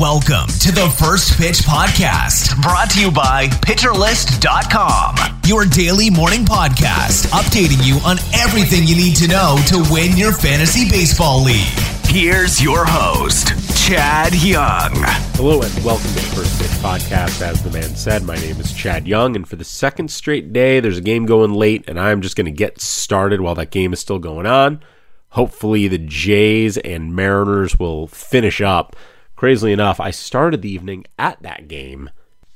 Welcome to the First Pitch Podcast, brought to you by PitcherList.com, your daily morning podcast, updating you on everything you need to know to win your fantasy baseball league. Here's your host, Chad Young. Hello and welcome to the First Pitch Podcast. As the man said, my name is Chad Young, and for the second straight day, there's a game going late, and I'm just going to get started while that game is still going on. Hopefully, the Jays and Mariners will finish up Crazily enough, I started the evening at that game,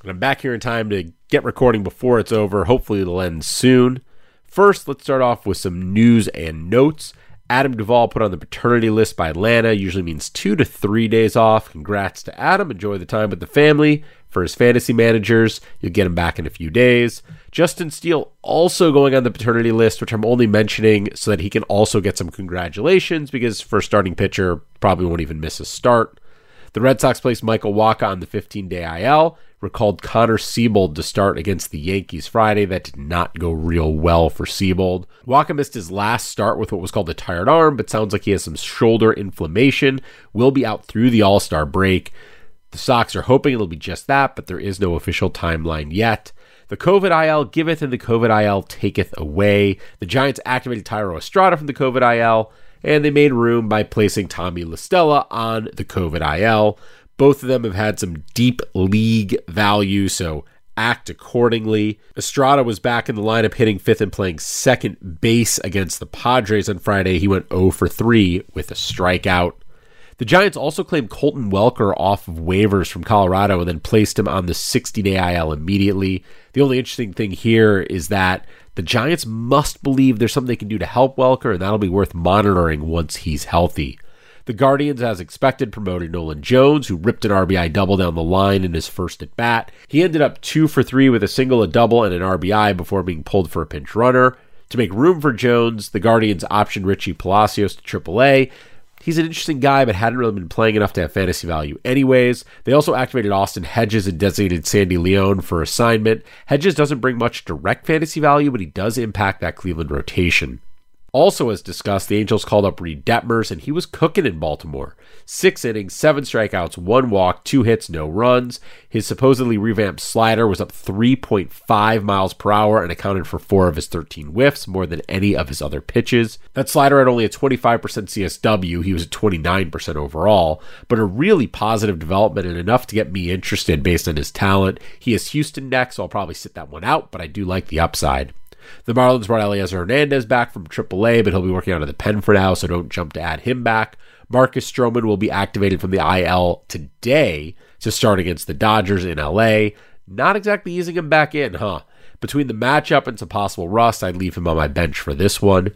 and I'm back here in time to get recording before it's over. Hopefully, it'll end soon. First, let's start off with some news and notes. Adam Duvall put on the paternity list by Atlanta. Usually means two to three days off. Congrats to Adam. Enjoy the time with the family. For his fantasy managers, you'll get him back in a few days. Justin Steele also going on the paternity list, which I'm only mentioning so that he can also get some congratulations because for starting pitcher, probably won't even miss a start. The Red Sox placed Michael Wacha on the 15 day IL, recalled Connor Seabold to start against the Yankees Friday. That did not go real well for Seabold. Wacha missed his last start with what was called a tired arm, but sounds like he has some shoulder inflammation. Will be out through the All Star break. The Sox are hoping it'll be just that, but there is no official timeline yet. The COVID IL giveth and the COVID IL taketh away. The Giants activated Thairo Estrada from the COVID IL and they made room by placing Tommy La Stella on the COVID IL. Both of them have had some deep league value, so act accordingly. Estrada was back in the lineup hitting fifth and playing second base against the Padres on Friday. He went 0 for 3 with a strikeout. The Giants also claimed Colton Welker off of waivers from Colorado and then placed him on the 60 day IL immediately. The only interesting thing here is that the Giants must believe there's something they can do to help Welker, and that'll be worth monitoring once he's healthy. The Guardians, as expected, promoted Nolan Jones, who ripped an RBI double down the line in his first at bat. He ended up two for three with a single, a double, and an RBI before being pulled for a pinch runner. To make room for Jones, the Guardians optioned Richie Palacios to AAA, He's an interesting guy, but hadn't really been playing enough to have fantasy value. Anyways, they also activated Austin Hedges and designated Sandy León for assignment. Hedges doesn't bring much direct fantasy value, but he does impact that Cleveland rotation. Also, as discussed, the Angels called up Reid Detmers, and he was cooking in Baltimore. Six innings, seven strikeouts, one walk, two hits, no runs. His supposedly revamped slider was up 3.5 miles per hour and accounted for four of his 13 whiffs, more than any of his other pitches. That slider had only a 25% CSW, he was at 29% overall, but a really positive development and enough to get me interested based on his talent. He is Houston next, so I'll probably sit that one out, but I do like the upside. The Marlins brought Elieser Hernandez back from AAA, but he'll be working out of the pen for now, so don't jump to add him back. Marcus Stroman will be activated from the IL today to start against the Dodgers in LA. Not exactly easing him back in, huh? Between the matchup and some possible rust, I'd leave him on my bench for this one.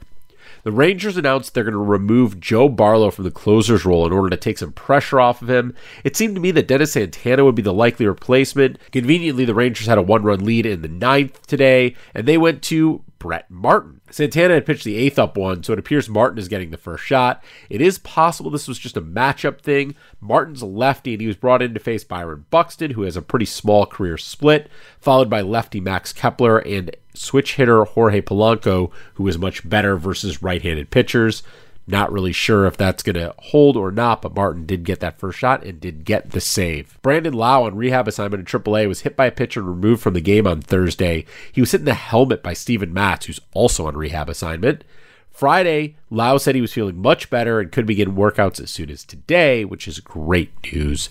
The Rangers announced they're going to remove Joe Barlow from the closer's role in order to take some pressure off of him. It seemed to me that Dennis Santana would be the likely replacement. Conveniently, the Rangers had a one run lead in the ninth today, and they went to Brett Martin. Santana had pitched the eighth up one, so it appears Martin is getting the first shot. It is possible this was just a matchup thing. Martin's a lefty, and he was brought in to face Byron Buxton, who has a pretty small career split, followed by lefty Max Kepler and switch hitter Jorge Polanco, who is much better versus right handed pitchers. Not really sure if that's going to hold or not, but Martin did get that first shot and did get the save. Brandon Lowe on rehab assignment in AAA was hit by a pitcher and removed from the game on Thursday. He was hit in the helmet by Steven Matz, who's also on rehab assignment. Friday, Lowe said he was feeling much better and could begin workouts as soon as today, which is great news.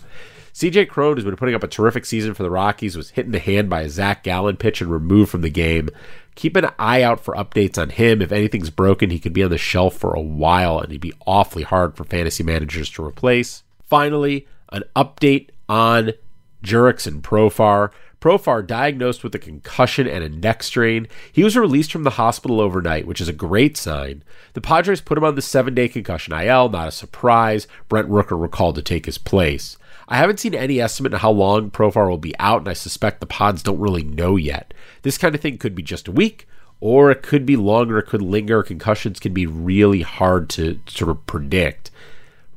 CJ Cron has been putting up a terrific season for the Rockies, was hit in the hand by a Zac Gallen pitch and removed from the game. Keep an eye out for updates on him. If anything's broken, he could be on the shelf for a while and he'd be awfully hard for fantasy managers to replace. Finally, an update on Jurickson Profar. Profar diagnosed with a concussion and a neck strain. He was released from the hospital overnight, which is a great sign. The Padres put him on the seven day concussion IL, not a surprise. Brent Rooker recalled to take his place. I haven't seen any estimate on how long Profar will be out, and I suspect the pods don't really know yet. This kind of thing could be just a week, or it could be longer, it could linger. Concussions can be really hard to sort of predict.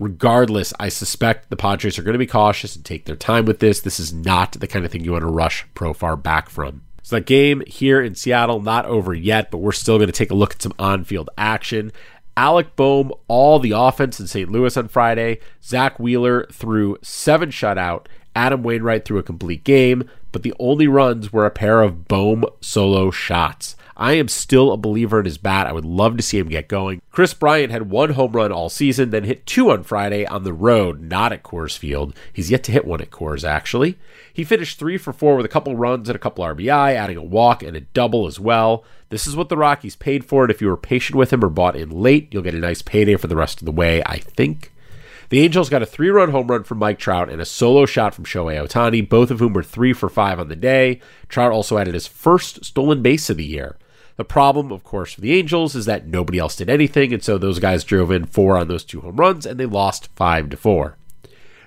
Regardless, I suspect the Padres are going to be cautious and take their time with this. This is not the kind of thing you want to rush Profar back from. So that game here in Seattle not over yet, but we're still going to take a look at some on-field action. Alec Bohm, all the offense in St. Louis on Friday. Zack Wheeler threw seven shutout. Adam Wainwright threw a complete game, but the only runs were a pair of Bohm solo shots. I am still a believer in his bat. I would love to see him get going. Kris Bryant had one home run all season, then hit two on Friday on the road, not at Coors Field. He's yet to hit one at Coors, actually. He finished three for four with a couple runs and a couple RBI, adding a walk and a double as well. This is what the Rockies paid for it. If you were patient with him or bought in late, you'll get a nice payday for the rest of the way, I think. The Angels got a three run home run from Mike Trout and a solo shot from Shohei Ohtani, both of whom were three for five on the day. Trout also added his first stolen base of the year. The problem, of course, for the Angels is that nobody else did anything, and so those guys drove in four on those two home runs, and they lost five to four.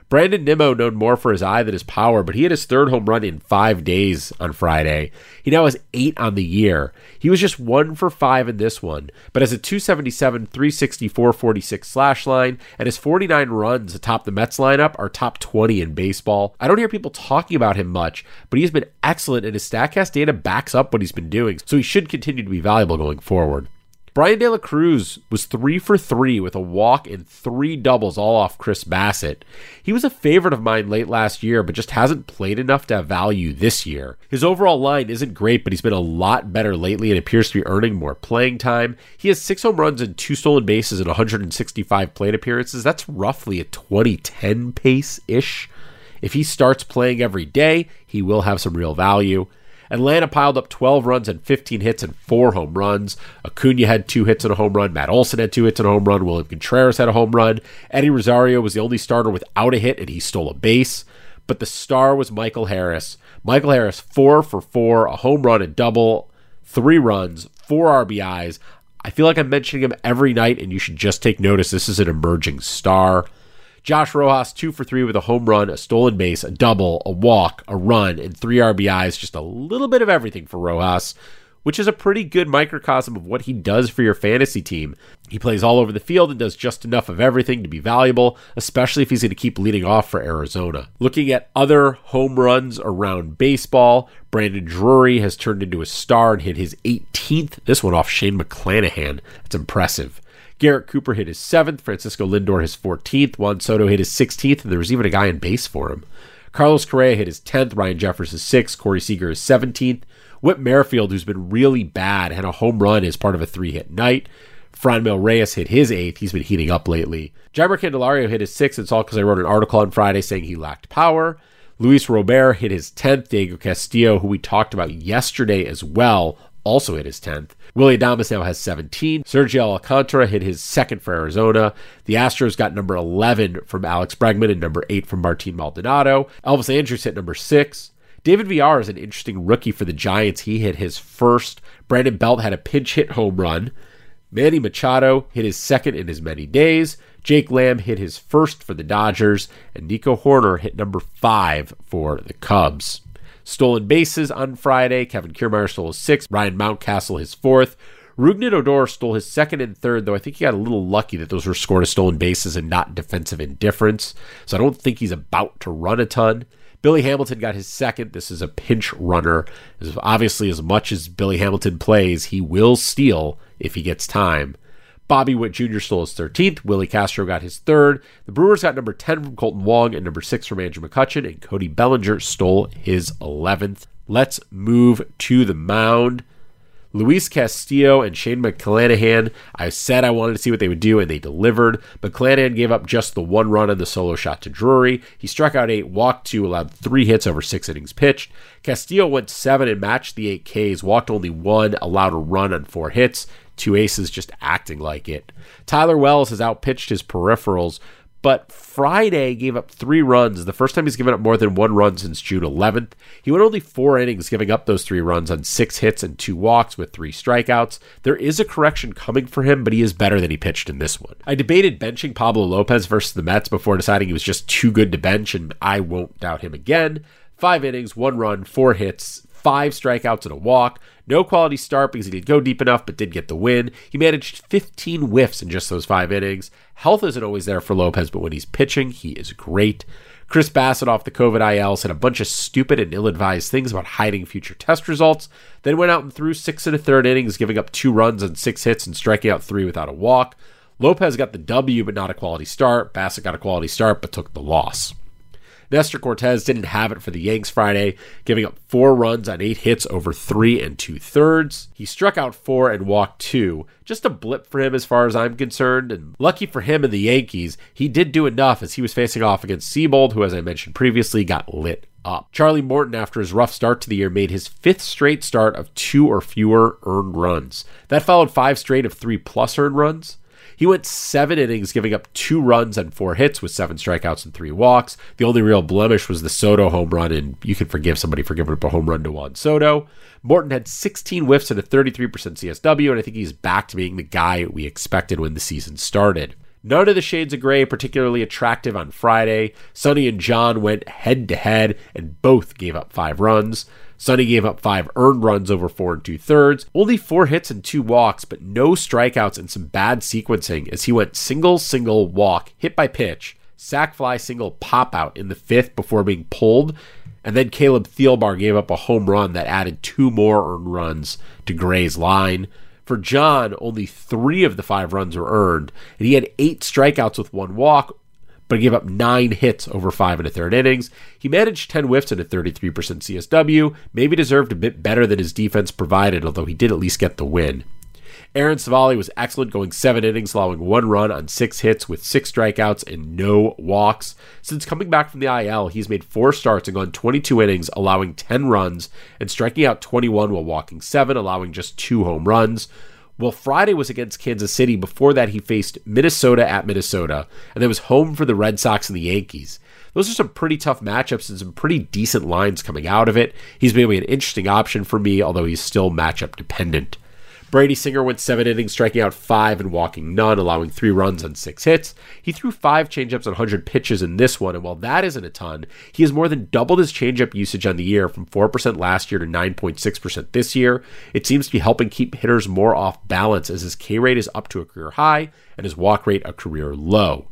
Brandon Nimmo, known more for his eye than his power, but he had his third home run in five days on Friday. He now has eight on the year. He was just one for five in this one, but has a 277, 364, 46 slash line, and his 49 runs atop the Mets lineup are top 20 in baseball. I don't hear people talking about him much, but he's been excellent, and his StatCast data backs up what he's been doing, so he should continue to be valuable going forward. Bryan De La Cruz was three for three with a walk and three doubles, all off Chris Bassitt. He was a favorite of mine late last year, but just hasn't played enough to have value this year. His overall line isn't great, but he's been a lot better lately and appears to be earning more playing time. He has six home runs and two stolen bases in 165 plate appearances. That's roughly a 2010 pace ish. If he starts playing every day, he will have some real value. Atlanta piled up 12 runs and 15 hits and four home runs. Acuna had two hits and a home run. Matt Olson had two hits and a home run. William Contreras had a home run. Eddie Rosario was the only starter without a hit, and he stole a base. But the star was Michael Harris. Michael Harris, four for four, a home run, a double, three runs, four RBIs. I feel like I'm mentioning him every night, and you should just take notice. This is an emerging star. Josh Rojas, two for three with a home run, a stolen base, a double, a walk, a run, and three RBIs. Just a little bit of everything for Rojas, which is a pretty good microcosm of what he does for your fantasy team. He plays all over the field and does just enough of everything to be valuable, especially if he's going to keep leading off for Arizona. Looking at other home runs around baseball, Brandon Drury has turned into a star and hit his 18th, this one off Shane McClanahan. That's impressive. Garrett Cooper hit his seventh, Francisco Lindor his 14th, Juan Soto hit his 16th, and there was even a guy in base for him. Carlos Correa hit his 10th, Ryan Jeffers his 6th, Corey Seager his 17th. Whit Merrifield, who's been really bad, had a home run as part of a three hit night. Franmil Reyes hit his eighth. He's been heating up lately. Jeimer Candelario hit his sixth. It's all because I wrote an article on Friday saying he lacked power. Luis Robert hit his 10th. Diego Castillo, who we talked about yesterday as well, also hit his 10th. Willy Adames now has 17. Sergio Alcantara hit his second for Arizona. The Astros got number 11 from Alex Bregman and number 8 from Martin Maldonado. Elvis Andrus hit number 6. David Villar is an interesting rookie for the Giants. He hit his first. Brandon Belt had a pinch hit home run. Manny Machado hit his second in as many days. Jake Lamb hit his first for the Dodgers. And Nico Hoerner hit number 5 for the Cubs. Stolen bases on Friday. Kevin Kiermaier stole his sixth. Ryan Mountcastle his fourth. Rougned Odor stole his second and third, though I think he got a little lucky that those were scored as stolen bases and not defensive indifference. So I don't think he's about to run a ton. Billy Hamilton got his second. This is a pinch runner. Obviously, as much as Billy Hamilton plays, he will steal if he gets time. Bobby Witt Jr. stole his 13th. Willi Castro got his third. The Brewers got number 10 from Kolten Wong and number 6 from Andrew McCutchen, and Cody Bellinger stole his 11th. Let's move to the mound. Luis Castillo and Shane McClanahan. I said I wanted to see what they would do, and they delivered. McClanahan gave up just the one run on the solo shot to Drury. He struck out eight, walked two, allowed three hits over six innings pitched. Castillo went seven and matched the eight Ks, walked only one, allowed a run on four hits. Two aces just acting like it. Tyler Wells has outpitched his peripherals, but Friday gave up three runs, the first time he's given up more than one run since June 11th. He went only four innings, giving up those three runs on six hits and two walks with three strikeouts. There is a correction coming for him, but he is better than he pitched in this one. I debated benching Pablo Lopez versus the Mets before deciding he was just too good to bench, and I won't doubt him again. Five innings, one run, four hits, five strikeouts and a walk. No quality start because he didn't go deep enough, but did get the win. He managed 15 whiffs in just those five innings. Health isn't always there for Lopez, but when he's pitching, he is great. Chris Bassitt off the COVID IL said a bunch of stupid and ill advised things about hiding future test results, then went out and threw six and a third innings, giving up two runs and six hits and striking out three without a walk. Lopez got the W, but not a quality start. Bassitt got a quality start, but took the loss. Nestor Cortes didn't have it for the Yanks Friday, giving up four runs on eight hits over three and two thirds. He struck out four and walked two. Just a blip for him as far as I'm concerned. And lucky for him and the Yankees, he did do enough as he was facing off against Seabold, who, as I mentioned previously, got lit up. Charlie Morton, after his rough start to the year, made his fifth straight start of two or fewer earned runs. That followed five straight of three plus earned runs. He went seven innings, giving up two runs and four hits with seven strikeouts and three walks. The only real blemish was the Soto home run, and you can forgive somebody for giving up a home run to Juan Soto. Morton had 16 whiffs and a 33% CSW, and I think he's back to being the guy we expected when the season started. None of the shades of gray particularly attractive on Friday. Sonny and Jon went head to head and both gave up five runs. Sonny gave up five earned runs over four and two thirds, only four hits and two walks, but no strikeouts and some bad sequencing as he went single, single, walk, hit by pitch, sac fly, single, pop out in the fifth before being pulled. And then Caleb Thielbar gave up a home run that added two more earned runs to Gray's line. For Jon, only three of the five runs were earned, and he had eight strikeouts with one walk, but he gave up nine hits over five and a third innings. He managed 10 whiffs and a 33% CSW, maybe deserved a bit better than his defense provided, although he did at least get the win. Aaron Civale was excellent, going seven innings, allowing one run on six hits with six strikeouts and no walks. Since coming back from the IL, he's made four starts and gone 22 innings, allowing 10 runs and striking out 21 while walking seven, allowing just two home runs. Well, Friday was against Kansas City. Before that, he faced Minnesota at Minnesota, and then was home for the Red Sox and the Yankees. Those are some pretty tough matchups and some pretty decent lines coming out of it. He's maybe an interesting option for me, although he's still matchup dependent. Brady Singer went seven innings, striking out five and walking none, allowing three runs on six hits. He threw five changeups on 100 pitches in this one, and while that isn't a ton, he has more than doubled his changeup usage on the year from 4% last year to 9.6% this year. It seems to be helping keep hitters more off balance as his K rate is up to a career high and his walk rate a career low.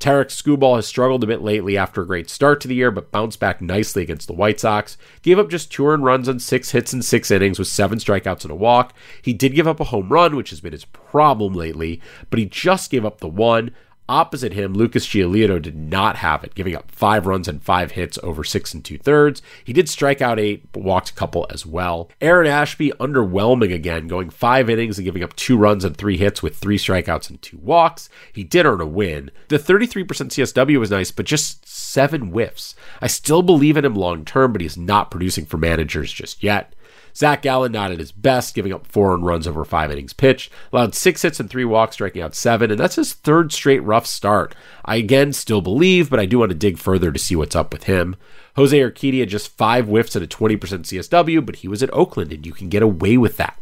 Tarik Skubal has struggled a bit lately after a great start to the year, but bounced back nicely against the White Sox. Gave up just two earned runs on six hits in six innings with seven strikeouts and a walk. He did give up a home run, which has been his problem lately, but he just gave up the one. Opposite him, Lucas Giolito did not have it, giving up five runs and five hits over six and two thirds. He did strike out eight, but walked a couple as well. Aaron Ashby underwhelming again, going five innings and giving up two runs and three hits with three strikeouts and two walks. He did earn a win. The 33% CSW was nice, but just seven whiffs. I still believe in him long term, but he's not producing for managers just yet. Zac Gallen not at his best, giving up four runs over five innings pitched, allowed six hits and three walks, striking out seven, and that's his third straight rough start. I again still believe, but I do want to dig further to see what's up with him. Jose Urquidy had just five whiffs at a 20% CSW, but he was at Oakland, and you can get away with that.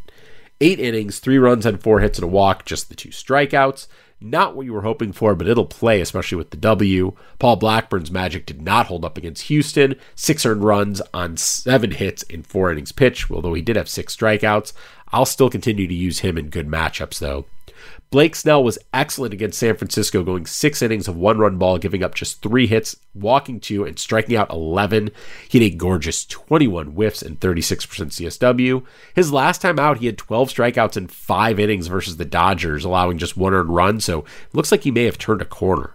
Eight innings, three runs and four hits and a walk, just the two strikeouts. Not what you were hoping for, but it'll play, especially with the W. Paul Blackburn's magic did not hold up against Houston. Six earned runs on seven hits in four innings pitched, although he did have six strikeouts. I'll still continue to use him in good matchups, though. Blake Snell was excellent against San Francisco, going six innings of one run ball, giving up just three hits, walking two, and striking out 11. He had a gorgeous 21 whiffs and 36% CSW. His last time out, he had 12 strikeouts in five innings versus the Dodgers, allowing just one earned run, so it looks like he may have turned a corner.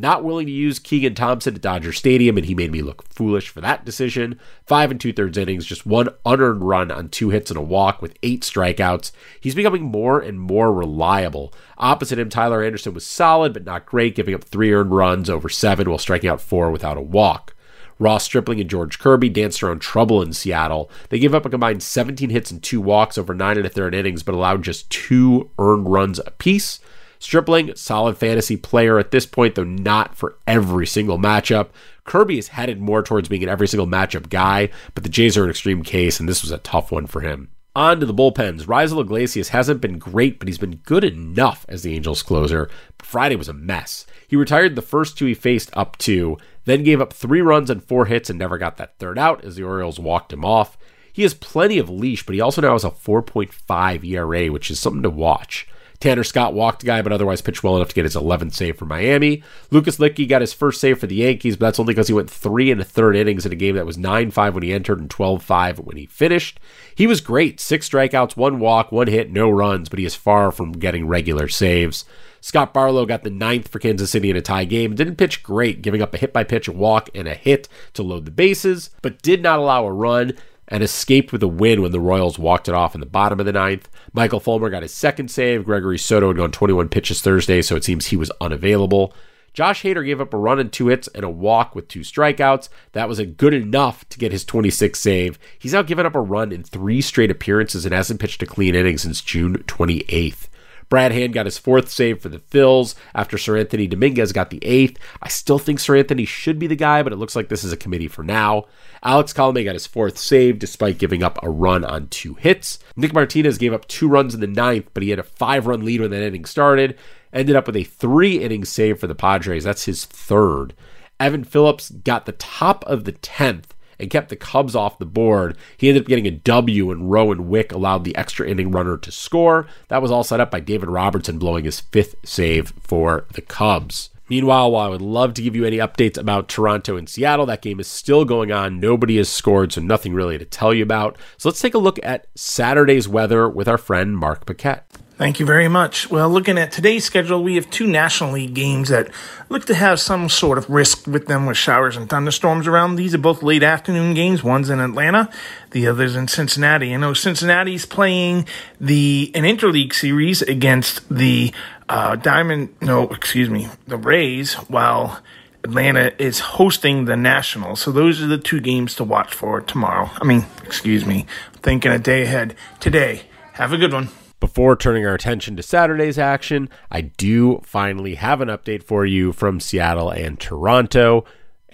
Not willing to use Keegan Thompson at Dodger Stadium, and he made me look foolish for that decision. Five and two thirds innings, just one unearned run on two hits and a walk with eight strikeouts. He's becoming more and more reliable. Opposite him, Tyler Anderson was solid, but not great, giving up three earned runs over seven while striking out four without a walk. Ross Stripling and George Kirby danced around trouble in Seattle. They gave up a combined 17 hits and two walks over nine and a third innings, but allowed just two earned runs apiece. Stripling, solid fantasy player at this point, though not for every single matchup. Kirby is headed more towards being an every single matchup guy, but the Jays are an extreme case, and this was a tough one for him. On to the bullpens. Raisel Iglesias hasn't been great, but he's been good enough as the Angels closer. Friday was a mess. He retired the first two he faced up to, then gave up three runs and four hits and never got that third out as the Orioles walked him off. He has plenty of leash, but he also now has a 4.5 ERA, which is something to watch. Tanner Scott walked a guy, but otherwise pitched well enough to get his 11th save for Miami. Lucas Luetge got his first save for the Yankees, but that's only because he went three and a third innings in a game that was 9 5 when he entered and 12 5 when he finished. He was great. Six strikeouts, one walk, one hit, no runs, but he is far from getting regular saves. Scott Barlow got the ninth for Kansas City in a tie game. Didn't pitch great, giving up a hit by pitch, a walk, and a hit to load the bases, but did not allow a run and escaped with a win when the Royals walked it off in the bottom of the ninth. Michael Fulmer got his second save. Gregory Soto had gone 21 pitches Thursday, so it seems he was unavailable. Josh Hader gave up a run and two hits and a walk with two strikeouts. That was a good enough to get his 26th save. He's now given up a run in three straight appearances and hasn't pitched a clean inning since June 28th. Brad Hand got his fourth save for the Phils after Seranthony Dominguez got the eighth. I still think Seranthony should be the guy, but it looks like this is a committee for now. Alex Colome got his fourth save despite giving up a run on two hits. Nick Martinez gave up two runs in the ninth, but he had a five run lead when that inning started. Ended up with a three inning save for the Padres. That's his third. Evan Phillips got the top of the 10th and kept the Cubs off the board. He ended up getting a W, and Rowan Wick allowed the extra inning runner to score. That was all set up by David Robertson blowing his fifth save for the Cubs. Meanwhile, while I would love to give you any updates about Toronto and Seattle, that game is still going on. Nobody has scored, so nothing really to tell you about. So let's take a look at Saturday's weather with our friend Mark Paquette. Thank you very much. Well, looking at today's schedule, we have two National League games that look to have some sort of risk with them with showers and thunderstorms around. These are both late afternoon games. One's in Atlanta, the other's in Cincinnati. I know Cincinnati's playing the an interleague series against the uh, Diamond, no, excuse me, the Rays, while Atlanta is hosting the Nationals. So those are the two games to watch for tomorrow. I mean, excuse me, thinking a day ahead. Today, have a good one. Before turning our attention to Saturday's action, I do finally have an update for you from Seattle and Toronto.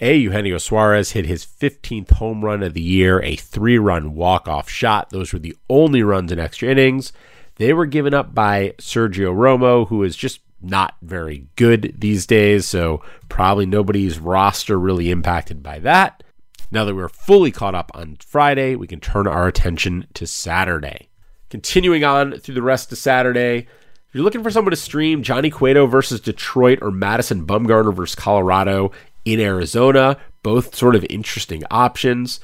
A. Eugenio Suarez hit his 15th home run of the year, a three run walk off shot. Those were the only runs in extra innings. They were given up by Sergio Romo, who is just not very good these days, so probably nobody's roster really impacted by that. Now that we're fully caught up on Friday, we can turn our attention to Saturday. Continuing on through the rest of Saturday, if you're looking for someone to stream Johnny Cueto versus Detroit or Madison Bumgarner versus Colorado in Arizona, both sort of interesting options.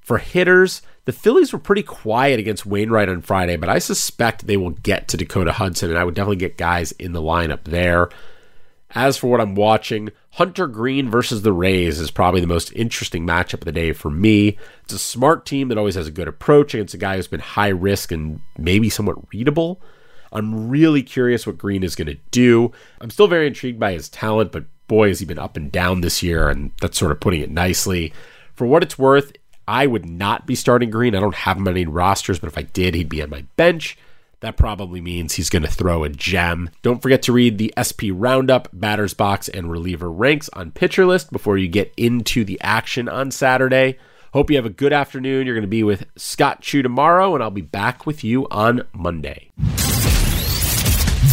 For hitters, the Phillies were pretty quiet against Wainwright on Friday, but I suspect they will get to Dakota Hudson, and I would definitely get guys in the lineup there. As for what I'm watching, Hunter Greene versus the Rays is probably the most interesting matchup of the day for me. It's a smart team that always has a good approach against a guy who's been high risk and maybe somewhat readable. I'm really curious what Greene is going to do. I'm still very intrigued by his talent, but boy, has he been up and down this year, and that's sort of putting it nicely. For what it's worth, I would not be starting Greene. I don't have him on any rosters, but if I did, he'd be on my bench. That probably means he's going to throw a gem. Don't forget to read the SP Roundup, Batters Box, and Reliever Ranks on Pitcher List before you get into the action on Saturday. Hope you have a good afternoon. You're going to be with Scott Chu tomorrow, and I'll be back with you on Monday.